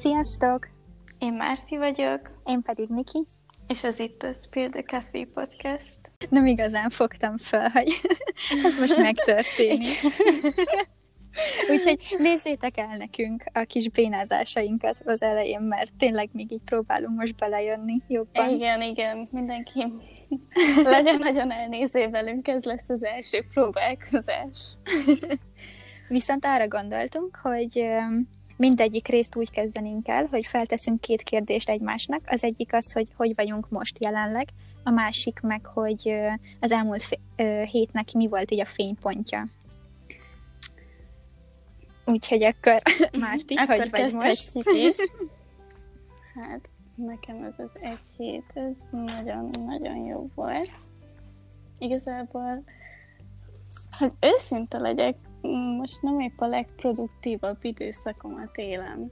Sziasztok! Én Márti vagyok. Én pedig Niki. És ez itt a Spill the Café podcast. Nem igazán fogtam fel, hogy ez most megtörténik. Úgyhogy nézzétek el nekünk a kis bénázásainkat az elején, mert tényleg még így próbálunk most belejönni jobban. Igen, igen, mindenki legyen nagyon elnéző velünk, ez lesz az első próbálkozás. Viszont arra gondoltunk, hogy mindegyik részt úgy kezdenénk el, hogy felteszünk két kérdést egymásnak. Az egyik az, hogy hogy vagyunk most jelenleg, a másik meg, hogy az elmúlt hétnek mi volt így a fénypontja. Úgyhogy akkor, Márti, akkor hogy vagy most? Is. Hát, nekem ez az egy hét, ez nagyon-nagyon jó volt. Igazából, hogy őszinte legyek, most nem épp a legproduktívabb időszakomat élem,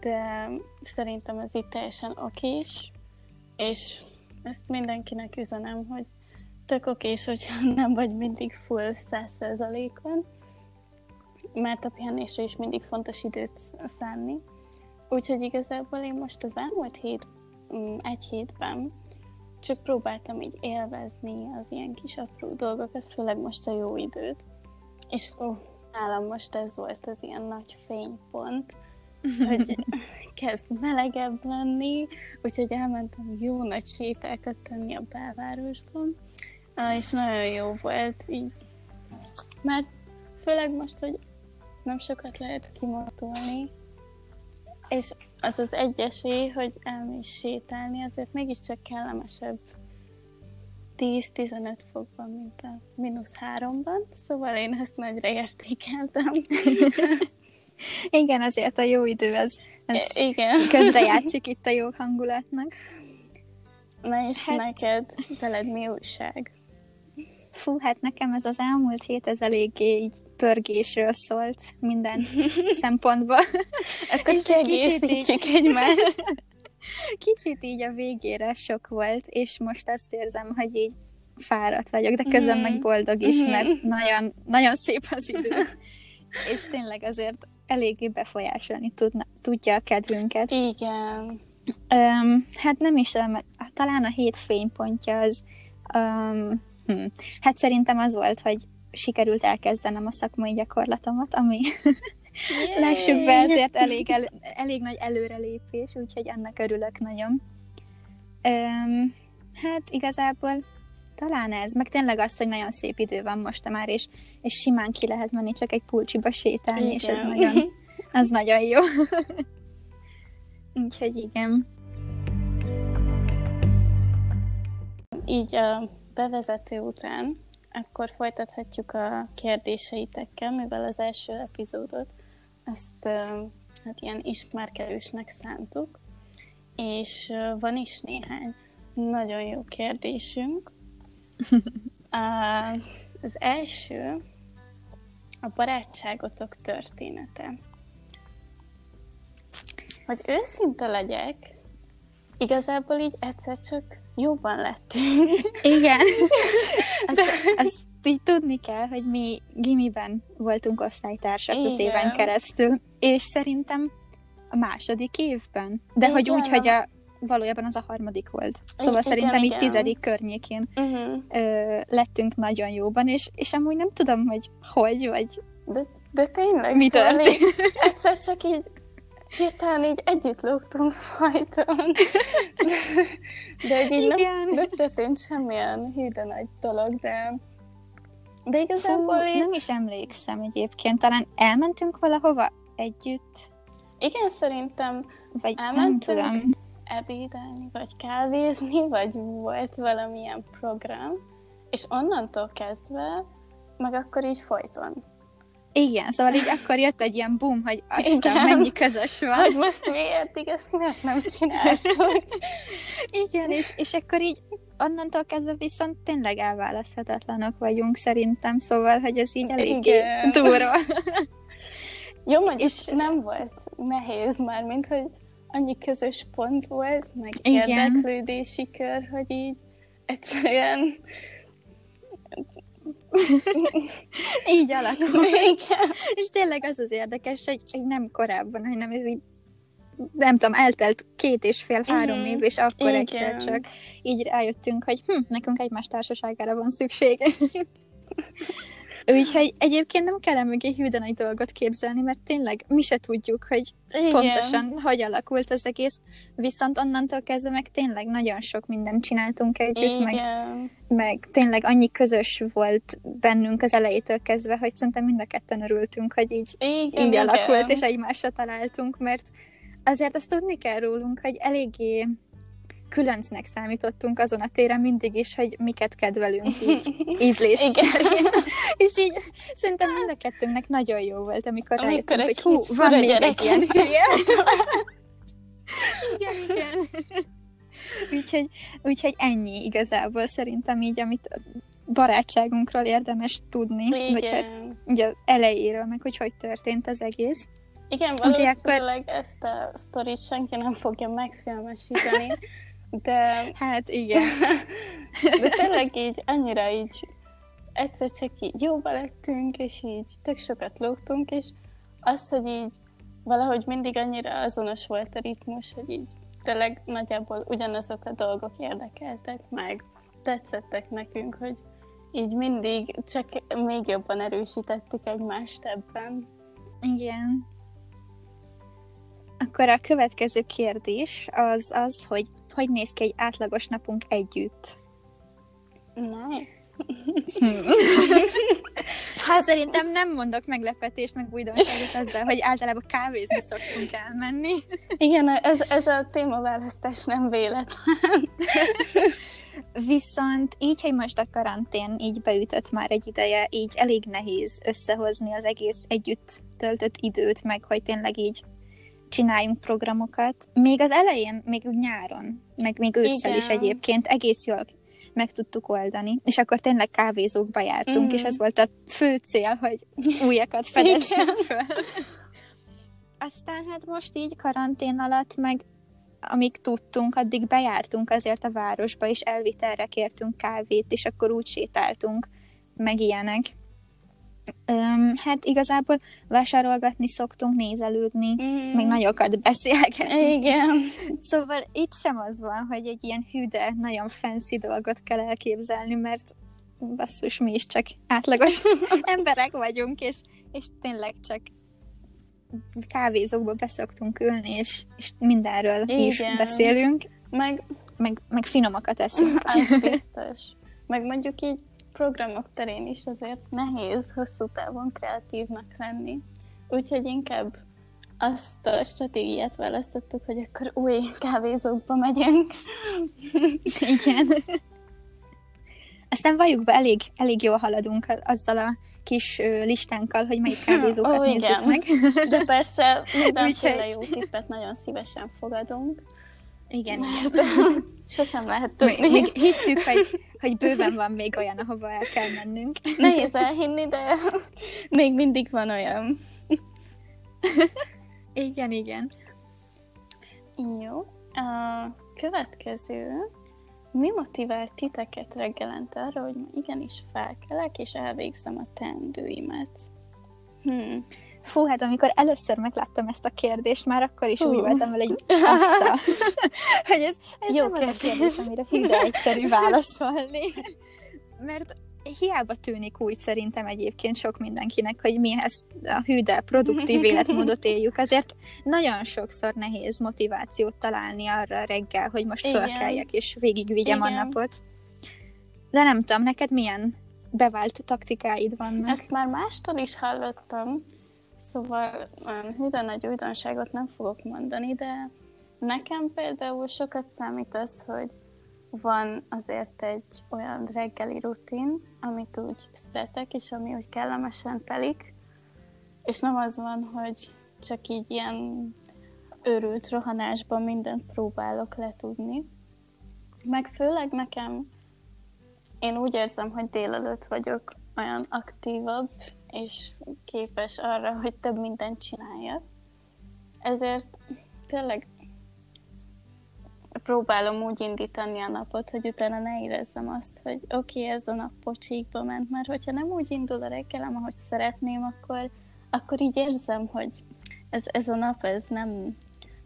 de szerintem ez itt teljesen okés, és ezt mindenkinek üzenem, hogy tök okés, hogy nem vagy mindig full száz százalékon, mert a pihenésre is mindig fontos időt szánni. Úgyhogy igazából én most az elmúlt hét, mm, egy hétben csak próbáltam így élvezni az ilyen kis apró dolgokat, főleg most a jó időt. És ó, nálam most ez volt az ilyen nagy fénypont, hogy kezd melegebb lenni, úgyhogy elmentem jó nagy sétákat tenni a belvárosban, és nagyon jó volt így, mert főleg most, hogy nem sokat lehet kimozdulni, és az az egy esély, hogy elmész sétálni, azért mégiscsak kellemesebb 10-15 fokban, mint a mínusz háromban, szóval én ezt nagyra értékeltem. Igen, azért a jó idő, ez, ez Igen. közrejátszik itt a jó hangulatnak. Na és hát... neked, veled mi újság? Fú, hát nekem ez az elmúlt hét, ez eléggé így pörgésről szólt minden szempontból. Akkor kiegészítsük egymást. Kicsit így a végére sok volt, és most azt érzem, hogy így fáradt vagyok, de közben mm. meg boldog is, mm. mert nagyon, nagyon szép az idő. és tényleg azért eléggé befolyásolni tudna, tudja a kedvünket. Igen. Um, hát nem is, talán a hét fénypontja az, um, hm, hát szerintem az volt, hogy sikerült elkezdenem a szakmai gyakorlatomat, ami lássuk be, ezért elég, el, elég nagy előrelépés, úgyhogy ennek örülök nagyon. Um, hát igazából talán ez, meg tényleg az, hogy nagyon szép idő van most már, és, és simán ki lehet menni csak egy pulcsiba sétálni, igen. és ez nagyon, az nagyon jó. Úgyhogy igen. Így a bevezető után akkor folytathatjuk a kérdéseitekkel, mivel az első epizódot ezt hát ilyen ismerkedősnek szántuk, és van is néhány nagyon jó kérdésünk. Az első a barátságotok története. Hogy őszinte legyek, igazából így egyszer csak jobban lettünk. Igen. Azt, azt így tudni kell, hogy mi gimiben voltunk osztálytársak öt éven keresztül, és szerintem a második évben. De igen. hogy úgy, hogy a, valójában az a harmadik volt. Szóval igen, szerintem igen. így tizedik környékén uh-huh. ö, lettünk nagyon jóban, és, és amúgy nem tudom, hogy hogy, vagy de, de tényleg, mi szóval történt. Egyszer csak így hirtelen így együtt lógtunk fajton. De egy így nem, nem történt semmilyen hű nagy dolog, de de igazából Fú, én... nem is emlékszem egyébként. Talán elmentünk valahova együtt? Igen, szerintem vagy elmentünk nem tudom. ebédelni, vagy kávézni, vagy volt valamilyen program, és onnantól kezdve, meg akkor így folyton. Igen, szóval így akkor jött egy ilyen boom, hogy aztán mennyi közös van. Hogy most miért, ezt miért nem csináltuk? Igen, és, és akkor így onnantól kezdve viszont tényleg elválaszthatatlanok vagyunk szerintem, szóval, hogy ez így elég durva. Jó, mondjuk és nem volt nehéz már, mint hogy annyi közös pont volt, meg Igen. érdeklődési kör, hogy így egyszerűen így alakul. Igen. És tényleg az az érdekes, hogy, hogy nem korábban, hanem ez így nem tudom, eltelt két és fél-három Mhm. év, és akkor Igen. egyszer csak így rájöttünk, hogy hm, nekünk egymás társaságára van szükség. Úgyhogy egyébként nem kell mögé hű de nagy dolgot képzelni, mert tényleg mi se tudjuk, hogy Igen. pontosan hogy alakult az egész, viszont onnantól kezdve meg tényleg nagyon sok mindent csináltunk együtt, meg, Igen. meg tényleg annyi közös volt bennünk az elejétől kezdve, hogy szerintem mind a ketten örültünk, hogy így, Igen, így alakult, és egymásra találtunk, mert azért azt tudni kell rólunk, hogy eléggé különcnek számítottunk azon a téren mindig is, hogy miket kedvelünk így ízlés Igen. És így szerintem mind a kettőnknek nagyon jó volt, amikor, Amikor rájöttünk, hogy hú, van még egy ilyen igen, igen. úgyhogy, úgyhogy ennyi igazából szerintem így, amit barátságunkról érdemes tudni, vagy hát Igen. ugye az elejéről, meg hogy hogy történt az egész. Igen, valószínűleg ezt a sztorit senki nem fogja megfilmesíteni, de, Hát igen. de tényleg így annyira így egyszer csak így jóba lettünk, és így tök sokat lógtunk, és az, hogy így valahogy mindig annyira azonos volt a ritmus, hogy így tényleg nagyjából ugyanazok a dolgok érdekeltek meg, tetszettek nekünk, hogy így mindig csak még jobban erősítettük egymást ebben. Igen. Akkor a következő kérdés az az, hogy hogy néz ki egy átlagos napunk együtt? Nice. Hát szerintem nem mondok meglepetést, meg újdonságot azzal, hogy általában kávézni szoktunk elmenni. Igen, ez, ez a témaválasztás nem véletlen. Viszont így, hogy most a karantén így beütött már egy ideje, így elég nehéz összehozni az egész együtt töltött időt, meg hogy tényleg így csináljunk programokat. Még az elején, még úgy nyáron, meg még ősszel Igen. is egyébként egész jól meg tudtuk oldani, és akkor tényleg kávézókba jártunk, Mhm. és ez volt a fő cél, hogy újakat fedezzünk föl. Aztán hát most így karantén alatt, meg amíg tudtunk, addig bejártunk azért a városba, és elvitelre kértünk kávét, és akkor úgy sétáltunk, meg ilyenek. Öm, hát igazából vásárolgatni szoktunk, nézelődni, Mm. meg nagyokat beszélgetni. Igen. Szóval itt sem az van, hogy egy ilyen hű, de nagyon fancy dolgot kell elképzelni, mert basszus, mi is csak átlagos emberek vagyunk, és, és tényleg csak kávézókba beszoktunk ülni, és, és mindenről is Igen. beszélünk, Meg meg, meg finomakat eszünk. az biztos. Meg mondjuk így programok terén is azért nehéz hosszú távon kreatívnak lenni. Úgyhogy inkább azt a stratégiát választottuk, hogy akkor új kávézókba megyünk. Igen. Aztán valljuk be, elég, elég jól haladunk azzal a kis listánkkal, hogy melyik kávézókat Ó, nézzük igen. meg. De persze mindenféle Úgyhogy- jó tippet nagyon szívesen fogadunk. Igen, Sosem lehet Még, tudni. még hisszük, hogy, hogy bőven van még olyan, ahova el kell mennünk. Nehéz elhinni, de még mindig van olyan. Igen, igen. Jó. A következő. Mi motivált titeket reggelente arra, hogy ma igenis felkelek, és elvégzem a teendőimet? Hmm. Fú, hát amikor először megláttam ezt a kérdést, már akkor is Hú. úgy voltam vele, hogy azt a... hogy ez, ez Jó nem az a kérdés. kérdés, amire hű, de egyszerű válaszolni. Mert hiába tűnik úgy szerintem egyébként sok mindenkinek, hogy mi ezt a hű, de produktív életmódot éljük. Azért nagyon sokszor nehéz motivációt találni arra reggel, hogy most Igen. fölkeljek és végigvigyem a Igen. napot. De nem tudom, neked milyen bevált taktikáid vannak? Ezt már mástól is hallottam, szóval olyan hűden nagy újdonságot nem fogok mondani, de nekem például sokat számít az, hogy van azért egy olyan reggeli rutin, amit úgy szeretek, és ami úgy kellemesen telik, és nem az van, hogy csak így ilyen őrült rohanásban mindent próbálok letudni. Meg főleg nekem, én úgy érzem, hogy délelőtt vagyok olyan aktívabb, és képes arra, hogy több mindent csináljak. Ezért tényleg próbálom úgy indítani a napot, hogy utána ne érezzem azt, hogy oké, okay, ez a nap pocsékba ment, mert hogyha nem úgy indul a reggelem, ahogy szeretném, akkor, akkor így érzem, hogy ez, ez a nap ez nem,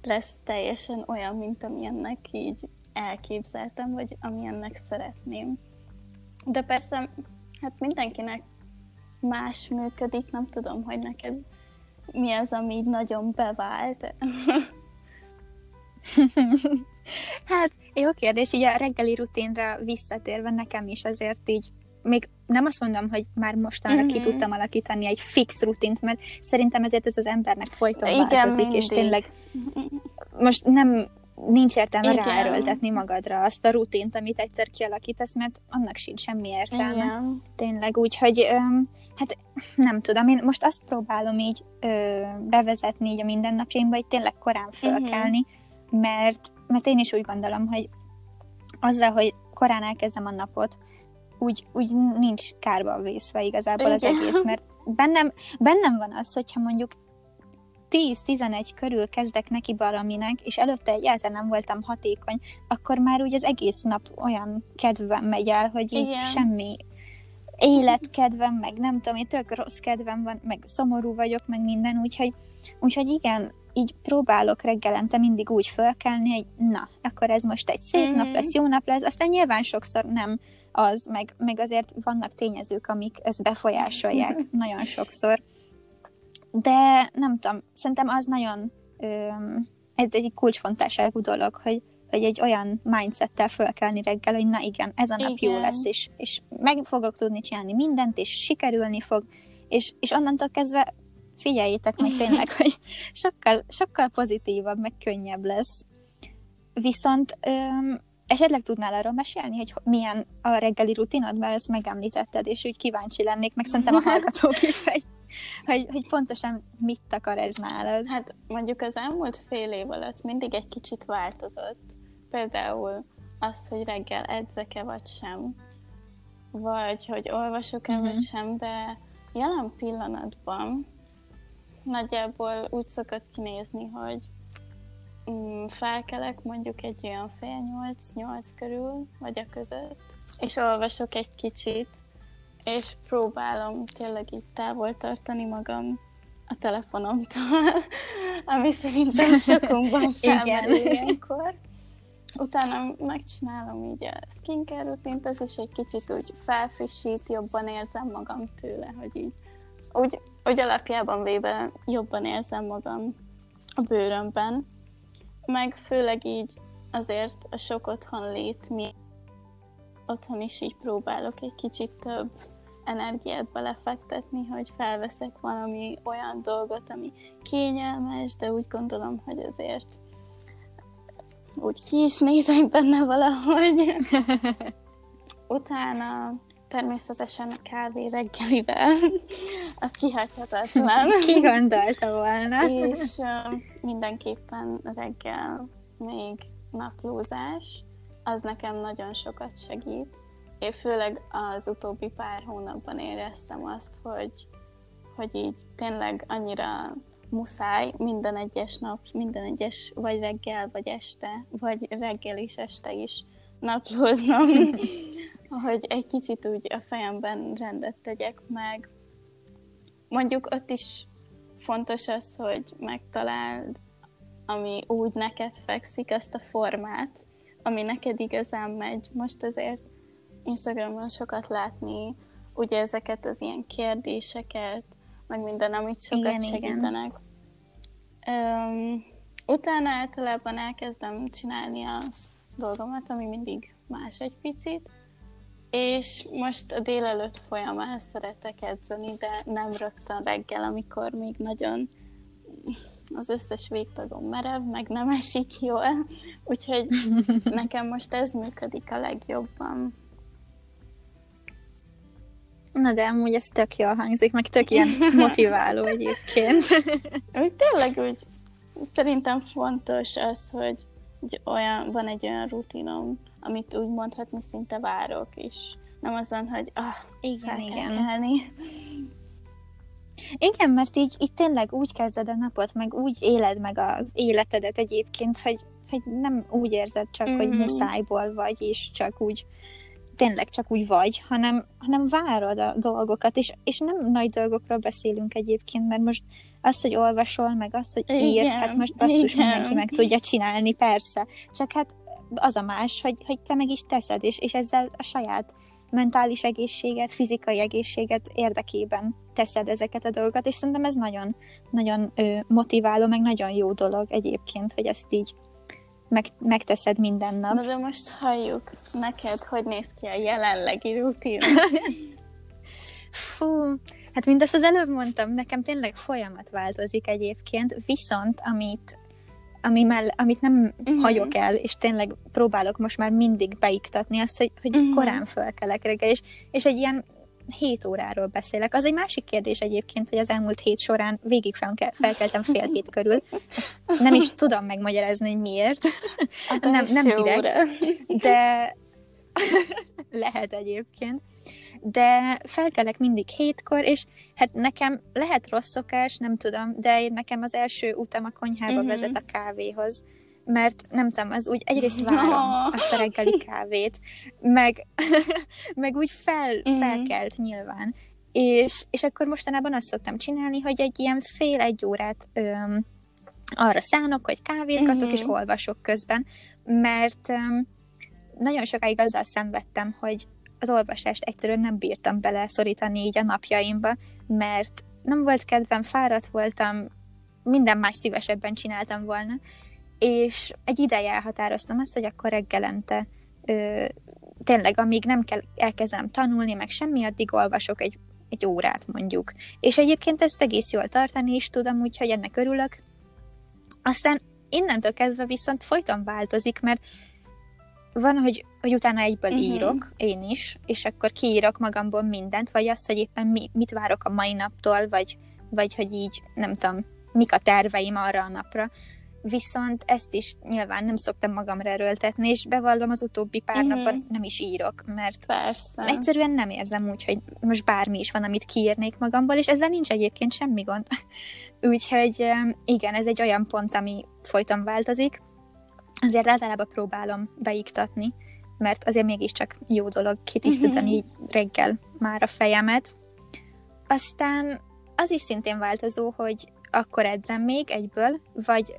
lesz teljesen olyan, mint amilyennek így elképzeltem, vagy amilyennek szeretném. De persze, hát mindenkinek más működik, nem tudom, hogy neked mi az, ami így nagyon bevált. hát, jó kérdés, így a reggeli rutinra visszatérve nekem is azért így még nem azt mondom, hogy már mostanra mm-hmm. ki mhm. tudtam alakítani egy fix rutint, mert szerintem ezért ez az embernek folyton Igen, változik, mindig. és tényleg most nem nincs értelme Igen. ráerőltetni magadra azt a rutint, amit egyszer kialakítasz, mert annak sincs semmi értelme. Igen. Tényleg, úgyhogy hát nem tudom, én most azt próbálom így ö, bevezetni így a mindennapjaimba, hogy tényleg korán fölkelni, uh-huh. mert, mert én is úgy gondolom, hogy azzal, hogy korán elkezdem a napot, úgy, úgy nincs kárba vészve igazából Igen. az egész, mert bennem, bennem van az, hogyha mondjuk 10-11 körül kezdek neki valaminek, és előtte egyáltalán nem voltam hatékony, akkor már úgy az egész nap olyan kedvem megy el, hogy így Igen. semmi életkedvem, meg nem tudom, én tök rossz kedvem van, meg szomorú vagyok, meg minden, úgyhogy, úgyhogy igen, így próbálok reggelente mindig úgy fölkelni, hogy na, akkor ez most egy szép mm-hmm. nap lesz, jó nap lesz, aztán nyilván sokszor nem az, meg, meg azért vannak tényezők, amik ezt befolyásolják nagyon sokszor. De nem tudom, szerintem az nagyon öm, ez egy kulcsfontosságú dolog, hogy, hogy egy olyan mindsettel fölkelni reggel, hogy na igen, ez a nap igen. jó lesz, és, és meg fogok tudni csinálni mindent, és sikerülni fog, és, és onnantól kezdve figyeljétek meg tényleg, hogy sokkal, sokkal pozitívabb, meg könnyebb lesz. Viszont öm, esetleg tudnál arról mesélni, hogy milyen a reggeli rutinod, mert ezt megemlítetted, és úgy kíváncsi lennék, meg szerintem a hallgatók is, hogy, hogy, hogy pontosan mit akar ez nálad. Hát mondjuk az elmúlt fél év alatt mindig egy kicsit változott. Például az, hogy reggel edzek-e vagy sem, vagy hogy olvasok-e uh-huh. vagy mhm. sem, de jelen pillanatban nagyjából úgy szokott kinézni, hogy mm, felkelek mondjuk egy olyan fél nyolc-nyolc körül, vagy a között, és olvasok egy kicsit, és próbálom tényleg így távol tartani magam a telefonomtól, ami szerintem sokunkban felmerül ilyenkor. Utána megcsinálom így a skincare rutint, ez is egy kicsit úgy felfrissít, jobban érzem magam tőle, hogy így úgy, úgy alapjában véve jobban érzem magam a bőrömben, meg főleg így azért a sok otthon lét mi otthon is így próbálok egy kicsit több energiát belefektetni, hogy felveszek valami olyan dolgot, ami kényelmes, de úgy gondolom, hogy azért úgy ki is nézek benne valahogy. Utána természetesen a kávé reggelivel, az kihagyhatatlan. Ki gondolta volna? És uh, mindenképpen reggel még naplózás, az nekem nagyon sokat segít. Én főleg az utóbbi pár hónapban éreztem azt, hogy, hogy így tényleg annyira muszáj minden egyes nap, minden egyes vagy reggel, vagy este, vagy reggel is, este is naplóznom, hogy egy kicsit úgy a fejemben rendet tegyek meg. Mondjuk ott is fontos az, hogy megtaláld, ami úgy neked fekszik, azt a formát, ami neked igazán megy. Most azért Instagramon sokat látni ugye ezeket az ilyen kérdéseket, meg minden, amit sokat igen, segítenek. Igen. Um, utána általában elkezdem csinálni a dolgomat, ami mindig más egy picit, és most a délelőtt folyamán szeretek edzeni, de nem rögtön reggel, amikor még nagyon az összes végtagom merev, meg nem esik jól, úgyhogy nekem most ez működik a legjobban. Na de amúgy ez tök jól hangzik, meg tök ilyen motiváló egyébként. úgy tényleg úgy szerintem fontos az, hogy olyan, van egy olyan rutinom, amit úgy mondhatni szinte várok, és nem azon, hogy ah, igen, igen. Kelni. Igen, mert így, így tényleg úgy kezded a napot, meg úgy éled meg az életedet egyébként, hogy, hogy nem úgy érzed csak, mm-hmm. hogy mhm. muszájból vagy, és csak úgy tényleg csak úgy vagy, hanem, hanem várod a dolgokat, és, és nem nagy dolgokról beszélünk egyébként, mert most az, hogy olvasol, meg az, hogy írsz, igen, hát most basszus igen. mindenki meg tudja csinálni, persze. Csak hát az a más, hogy, hogy te meg is teszed, és, és ezzel a saját mentális egészséget, fizikai egészséget érdekében teszed ezeket a dolgokat, és szerintem ez nagyon, nagyon motiváló, meg nagyon jó dolog egyébként, hogy ezt így meg, megteszed minden nap. Na de most halljuk neked, hogy néz ki a jelenlegi rutin. Fú, hát mindezt az előbb mondtam, nekem tényleg folyamat változik egyébként, viszont amit ami mell, amit nem uh-huh. hagyok el, és tényleg próbálok most már mindig beiktatni azt, hogy, hogy uh-huh. korán fölkelek reggel, és, és egy ilyen 7 óráról beszélek. Az egy másik kérdés egyébként, hogy az elmúlt hét során végig felkel, felkeltem fél hét körül. Ezt nem is tudom megmagyarázni, hogy miért. Hát nem, nem direkt, de lehet egyébként. De felkelek mindig hétkor, és hát nekem lehet rossz szokás, nem tudom, de nekem az első utam a konyhába uh-huh. vezet a kávéhoz mert nem tudom, az úgy egyrészt várom oh. azt a reggeli kávét, meg, meg úgy fel, mm. felkelt nyilván. És, és akkor mostanában azt szoktam csinálni, hogy egy ilyen fél-egy órát öm, arra szánok, hogy kávézgatok, mm-hmm. és olvasok közben, mert öm, nagyon sokáig azzal szenvedtem, hogy az olvasást egyszerűen nem bírtam bele szorítani így a napjaimba, mert nem volt kedvem, fáradt voltam, minden más szívesebben csináltam volna, és egy ideje elhatároztam azt, hogy akkor reggelente ö, tényleg, amíg nem kell elkezdem tanulni, meg semmi, addig olvasok egy, egy órát mondjuk. És egyébként ezt egész jól tartani is tudom, úgyhogy ennek örülök. Aztán innentől kezdve viszont folyton változik, mert van, hogy, hogy utána egyből uh-huh. írok, én is, és akkor kiírok magamból mindent, vagy azt, hogy éppen mi, mit várok a mai naptól, vagy, vagy hogy így, nem tudom, mik a terveim arra a napra viszont ezt is nyilván nem szoktam magamra erőltetni, és bevallom, az utóbbi pár mm-hmm. napban nem is írok, mert Persze. egyszerűen nem érzem úgy, hogy most bármi is van, amit kiírnék magamból, és ezzel nincs egyébként semmi gond. Úgyhogy igen, ez egy olyan pont, ami folyton változik, azért általában próbálom beiktatni, mert azért mégiscsak jó dolog kitisztítani mm-hmm. reggel már a fejemet. Aztán az is szintén változó, hogy akkor edzem még egyből, vagy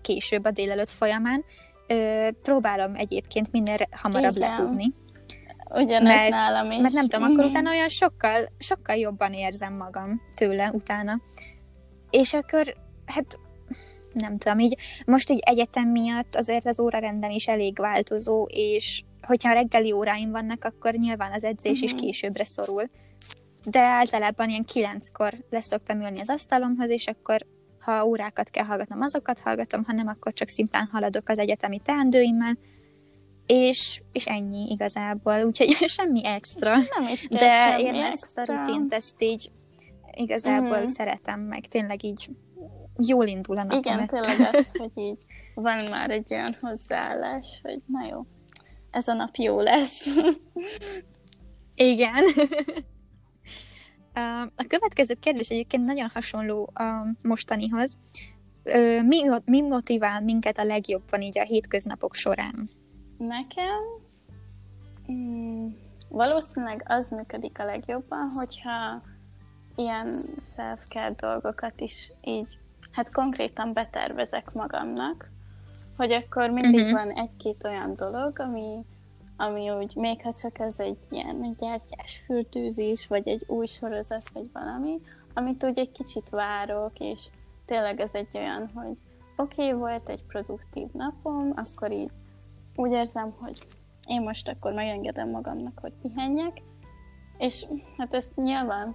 később a délelőtt folyamán. Ö, próbálom egyébként minél hamarabb Igen. letudni. Ugyanez mert, nálam is. Mert nem tudom, akkor mhm. utána olyan sokkal, sokkal jobban érzem magam tőle utána. És akkor, hát nem tudom, így most egy egyetem miatt azért az órarendem is elég változó, és hogyha reggeli óráim vannak, akkor nyilván az edzés uh-huh. is mhm. későbbre szorul. De általában ilyen kilenckor leszoktam ülni az asztalomhoz, és akkor ha órákat kell hallgatnom, azokat hallgatom, ha nem, akkor csak szimplán haladok az egyetemi teendőimmel, és, és ennyi igazából, úgyhogy semmi extra. Nem is kell De én ezt a rutint, ezt így igazából mm. szeretem meg, tényleg így jól indul a napom. Igen, tényleg az, hogy így van már egy olyan hozzáállás, hogy na jó, ez a nap jó lesz. Igen. A következő kérdés egyébként nagyon hasonló a mostanihoz. Mi, mi motivál minket a legjobban így a hétköznapok során? Nekem mm, valószínűleg az működik a legjobban, hogyha ilyen self-care dolgokat is így, hát konkrétan betervezek magamnak, hogy akkor mindig uh-huh. van egy-két olyan dolog, ami ami úgy, még ha csak ez egy ilyen gyertyás fürtőzés, vagy egy új sorozat, vagy valami, amit úgy egy kicsit várok, és tényleg ez egy olyan, hogy oké, okay, volt egy produktív napom, akkor így úgy érzem, hogy én most akkor megengedem magamnak, hogy pihenjek, és hát ezt nyilván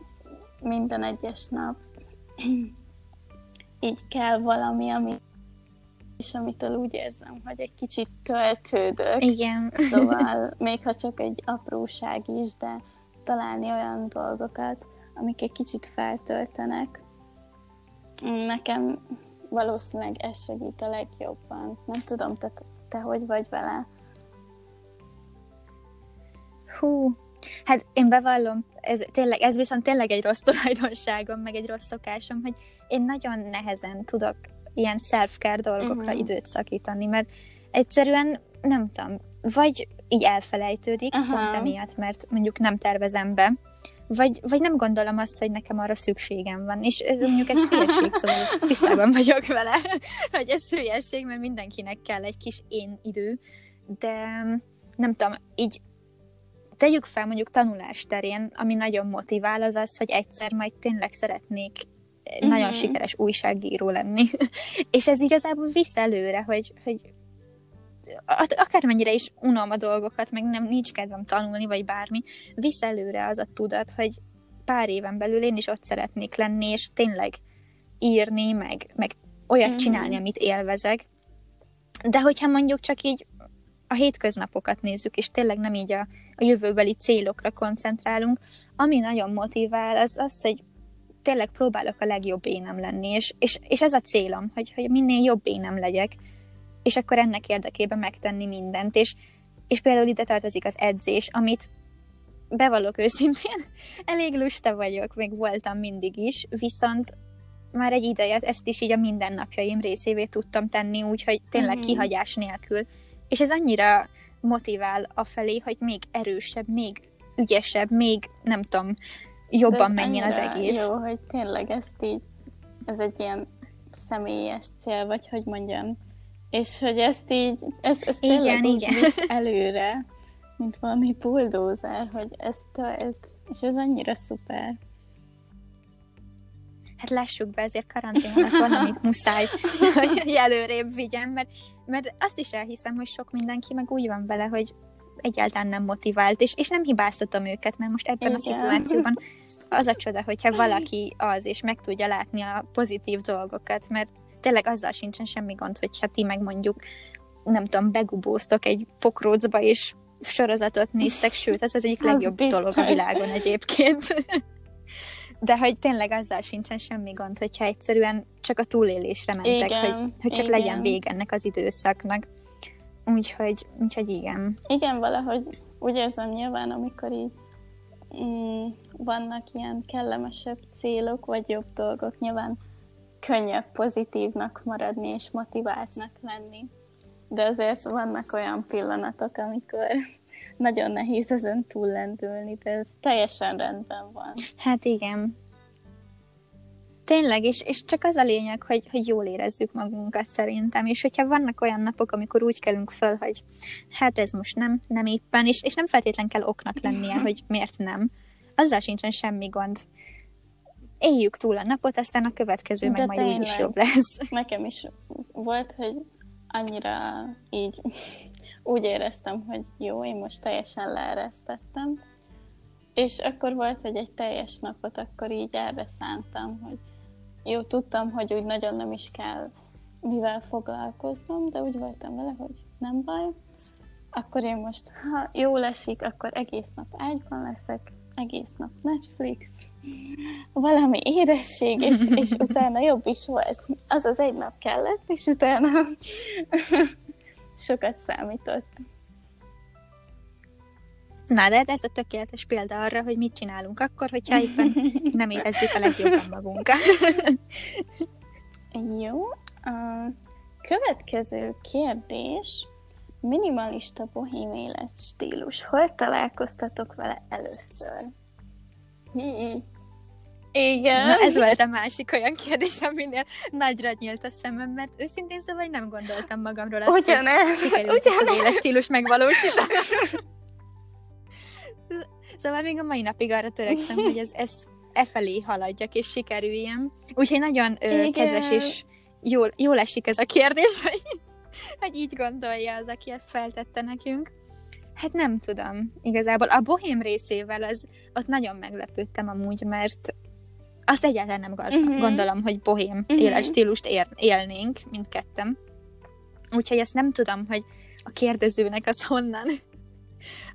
minden egyes nap így kell valami, ami és amitől úgy érzem, hogy egy kicsit töltődök. Igen. Szóval még ha csak egy apróság is, de találni olyan dolgokat, amik egy kicsit feltöltenek. Nekem valószínűleg ez segít a legjobban. Nem tudom, te, te hogy vagy vele? Hú, hát én bevallom, ez, tényleg, ez viszont tényleg egy rossz tulajdonságom, meg egy rossz szokásom, hogy én nagyon nehezen tudok ilyen self-care dolgokra uh-huh. időt szakítani, mert egyszerűen nem tudom, vagy így elfelejtődik, Aha. pont emiatt, mert mondjuk nem tervezem be, vagy, vagy nem gondolom azt, hogy nekem arra szükségem van. És ez mondjuk ez hülyeség, szóval ezt tisztában vagyok vele, hogy ez hülyeség, mert mindenkinek kell egy kis én idő, de nem tudom, így tegyük fel mondjuk tanulás terén, ami nagyon motivál, az az, hogy egyszer majd tényleg szeretnék Mhm. nagyon sikeres újságíró lenni. és ez igazából visz előre, hogy, hogy akármennyire is unom a dolgokat, meg nem nincs kedvem tanulni, vagy bármi, visz előre az a tudat, hogy pár éven belül én is ott szeretnék lenni, és tényleg írni, meg, meg olyat Mhm. csinálni, amit élvezek. De hogyha mondjuk csak így a hétköznapokat nézzük, és tényleg nem így a, a jövőbeli célokra koncentrálunk, ami nagyon motivál, az az, hogy tényleg próbálok a legjobb énem lenni, és, és, és ez a célom, hogy, hogy minél jobb énem legyek, és akkor ennek érdekében megtenni mindent, és, és például ide tartozik az edzés, amit bevallok őszintén, elég lusta vagyok, még voltam mindig is, viszont már egy ideje ezt is így a mindennapjaim részévé tudtam tenni, úgyhogy tényleg Mhm. kihagyás nélkül. És ez annyira motivál afelé, hogy még erősebb, még ügyesebb, még nem tudom, jobban menjen az egész. Jó, hogy tényleg ezt így, ez egy ilyen személyes cél, vagy hogy mondjam, és hogy ezt így, ez, ez Igen, tényleg igen. visz előre, mint valami buldózer, hogy ez tölt, és ez annyira szuper. Hát lássuk be, ezért karantén alatt van, amit muszáj, hogy előrébb vigyen, mert, mert azt is elhiszem, hogy sok mindenki meg úgy van vele, hogy egyáltalán nem motivált, és, és nem hibáztatom őket, mert most ebben a Igen. szituációban az a csoda, hogyha valaki az, és meg tudja látni a pozitív dolgokat, mert tényleg azzal sincsen semmi gond, hogyha ti meg mondjuk, nem tudom, begubóztok egy pokrócba, és sorozatot néztek, sőt, ez az egyik Az legjobb dolog a világon egyébként. De hogy tényleg azzal sincsen semmi gond, hogyha egyszerűen csak a túlélésre mentek, Igen, hogy, hogy csak igen. legyen vége ennek az időszaknak. Úgyhogy, úgyhogy igen. Igen, valahogy úgy érzem nyilván, amikor így mm, vannak ilyen kellemesebb célok, vagy jobb dolgok, nyilván könnyebb pozitívnak maradni és motiváltnak lenni. De azért vannak olyan pillanatok, amikor nagyon nehéz ezen túllendülni, de ez teljesen rendben van. Hát igen. Tényleg, és, és csak az a lényeg, hogy, hogy jól érezzük magunkat szerintem, és hogyha vannak olyan napok, amikor úgy kelünk föl, hogy hát ez most nem, nem éppen, és, és nem feltétlen kell oknak lennie, hogy miért nem, azzal sincsen semmi gond. Éljük túl a napot, aztán a következő De meg majd tényleg. jobb lesz. Nekem is volt, hogy annyira így úgy éreztem, hogy jó, én most teljesen leeresztettem. És akkor volt, hogy egy teljes napot akkor így erre szántam, hogy jó, tudtam, hogy úgy nagyon nem is kell mivel foglalkoznom, de úgy voltam vele, hogy nem baj. Akkor én most, ha jól esik, akkor egész nap ágyban leszek, egész nap Netflix, valami édesség, és, és utána jobb is volt. Az az egy nap kellett, és utána sokat számított. Na, de ez a tökéletes példa arra, hogy mit csinálunk akkor, hogyha éppen nem érezzük a legjobban magunkat. Jó. A következő kérdés. Minimalista bohém életstílus. Hol találkoztatok vele először? Hmm. Igen. Na, ez volt a másik olyan kérdés, aminél nagyra nyílt a szemem, mert őszintén szóval nem gondoltam magamról azt, hogy Ugyanez. sikerült ezt az éles stílus megvalósítani. Szóval még a mai napig arra törekszem, hogy ez, ez e felé haladjak, és sikerüljem. Úgyhogy nagyon ö, Igen. kedves, és jól, jól esik ez a kérdés, hogy, hogy így gondolja az, aki ezt feltette nekünk. Hát nem tudom, igazából. A bohém részével az, ott nagyon meglepődtem amúgy, mert azt egyáltalán nem gond- Mhm. gondolom, hogy bohém Mhm. életstílust ér, élnénk, mindketten. Úgyhogy ezt nem tudom, hogy a kérdezőnek az honnan,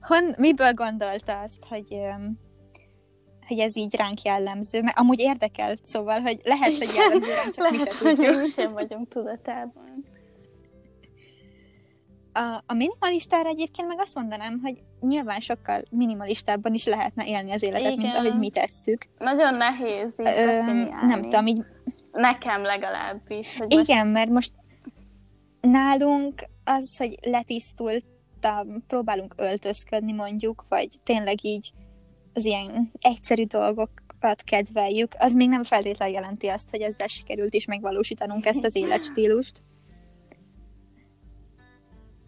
hon, miből gondolta azt, hogy, hogy ez így ránk jellemző, mert amúgy érdekel, szóval, hogy lehet, hogy jellemző ránk, csak mi Lehet, se hogy tudjuk. mi sem vagyunk tudatában. A, a minimalistára egyébként meg azt mondanám, hogy nyilván sokkal minimalistábban is lehetne élni az életet, mint Igen. ahogy mi tesszük. Nagyon nehéz így definiálni. nem tudom, így Nekem legalábbis. Hogy most Igen, mert most nálunk az, hogy letisztult naponta próbálunk öltözködni mondjuk, vagy tényleg így az ilyen egyszerű dolgokat kedveljük, az még nem feltétlenül jelenti azt, hogy ezzel sikerült is megvalósítanunk ezt az életstílust.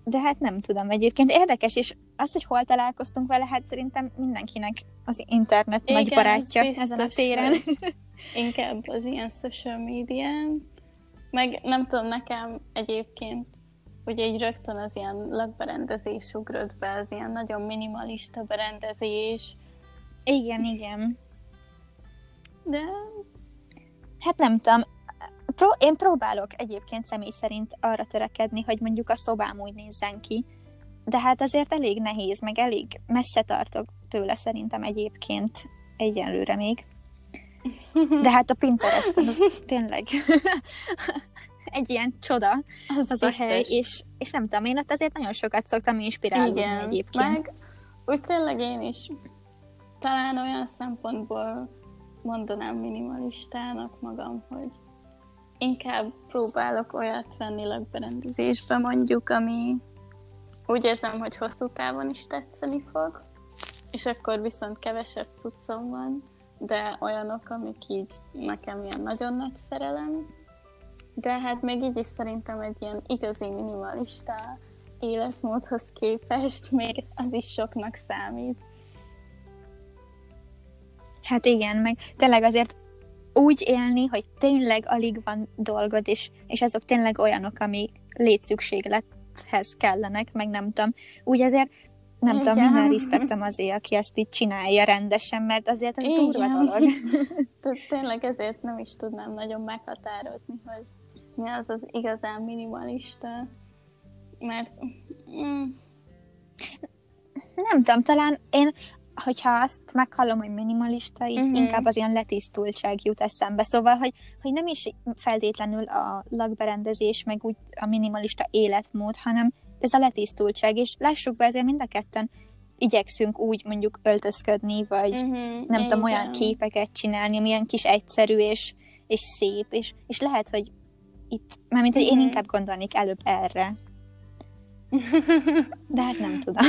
De hát nem tudom, egyébként érdekes, és az, hogy hol találkoztunk vele, hát szerintem mindenkinek az internet Igen, nagy barátja ezen a téren. Inkább az ilyen social médián. Meg nem tudom, nekem egyébként ugye így rögtön az ilyen lakberendezés ugrott be, az ilyen nagyon minimalista berendezés. Igen, igen. De... Hát nem tudom, Pró- én próbálok egyébként személy szerint arra törekedni, hogy mondjuk a szobám úgy nézzen ki, de hát azért elég nehéz, meg elég messze tartok tőle szerintem egyébként egyenlőre még. De hát a Pinterest az tényleg egy ilyen csoda az, az a hely, és, és nem tudom, én ott azért nagyon sokat szoktam inspirálni Igen, egyébként. meg úgy tényleg én is talán olyan szempontból mondanám minimalistának magam, hogy inkább próbálok olyat venni lakberendezésbe mondjuk, ami úgy érzem, hogy hosszú távon is tetszeni fog, és akkor viszont kevesebb cuccom van, de olyanok, amik így nekem ilyen nagyon nagy szerelem, de hát még így is szerintem egy ilyen igazi minimalista életmódhoz képest még az is soknak számít. Hát igen, meg tényleg azért úgy élni, hogy tényleg alig van dolgod, és, és azok tényleg olyanok, ami létszükséglethez kellenek, meg nem tudom. Úgy azért nem Igen. tudom, minden respektem azért, aki ezt így csinálja rendesen, mert azért ez Igen. durva dolog. Tehát tényleg ezért nem is tudnám nagyon meghatározni, hogy mi az az igazán minimalista, mert... Mm. Nem tudom, talán én hogyha azt meghallom, hogy minimalista, így uh-huh. inkább az ilyen letisztultság jut eszembe. Szóval, hogy, hogy nem is feltétlenül a lakberendezés, meg úgy a minimalista életmód, hanem ez a letisztultság, és lássuk be, ezért mind a ketten igyekszünk úgy mondjuk öltözködni, vagy uh-huh. nem Igen. tudom, olyan képeket csinálni, ami ilyen kis egyszerű és, és szép, és, és lehet, hogy itt, mármint, hogy én inkább gondolnék előbb erre. De hát nem tudom.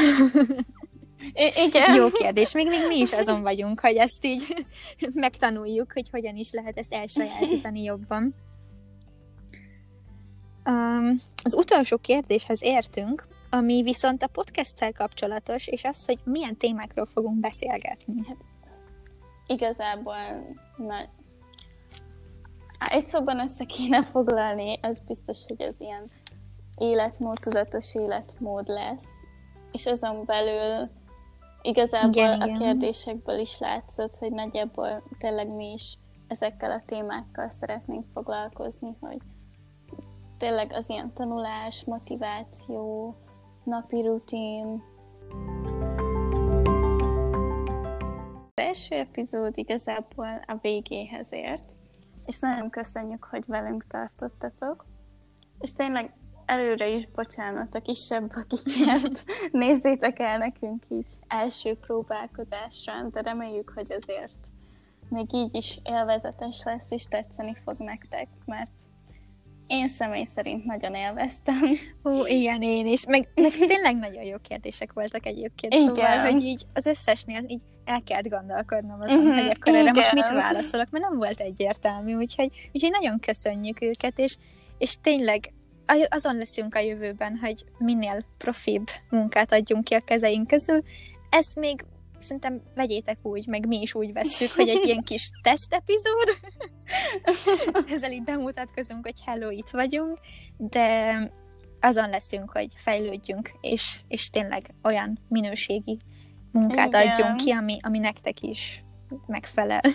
I- igen. Jó kérdés. Még, még mi is azon vagyunk, hogy ezt így megtanuljuk, hogy hogyan is lehet ezt elsajátítani jobban. Um, az utolsó kérdéshez értünk, ami viszont a podcasttel kapcsolatos, és az, hogy milyen témákról fogunk beszélgetni. Igazából na, egy szóban össze kéne foglalni, az biztos, hogy ez ilyen életmód, tudatos életmód lesz, és azon belül Igazából igen, a igen. kérdésekből is látszott, hogy nagyjából tényleg mi is ezekkel a témákkal szeretnénk foglalkozni, hogy tényleg az ilyen tanulás, motiváció, napi rutin. Az első epizód igazából a végéhez ért, és nagyon köszönjük, hogy velünk tartottatok. És tényleg előre is bocsánat a kisebb akikért. Nézzétek el nekünk így első próbálkozásra, de reméljük, hogy azért még így is élvezetes lesz, és tetszeni fog nektek, mert én személy szerint nagyon élveztem. Ó, igen, én is. Meg, meg tényleg nagyon jó kérdések voltak egyébként, igen. szóval, hogy így az összesnél így el kellett gondolkodnom azon, mm-hmm, hogy akkor igen. erre most mit válaszolok, mert nem volt egyértelmű, úgyhogy, úgyhogy nagyon köszönjük őket, és, és tényleg azon leszünk a jövőben, hogy minél profibb munkát adjunk ki a kezeink közül. Ezt még szerintem vegyétek úgy, meg mi is úgy vesszük, hogy egy ilyen kis teszt epizód. Ezzel így bemutatkozunk, hogy hello, itt vagyunk, de azon leszünk, hogy fejlődjünk, és, és tényleg olyan minőségi munkát Igen. adjunk ki, ami, ami nektek is megfelel.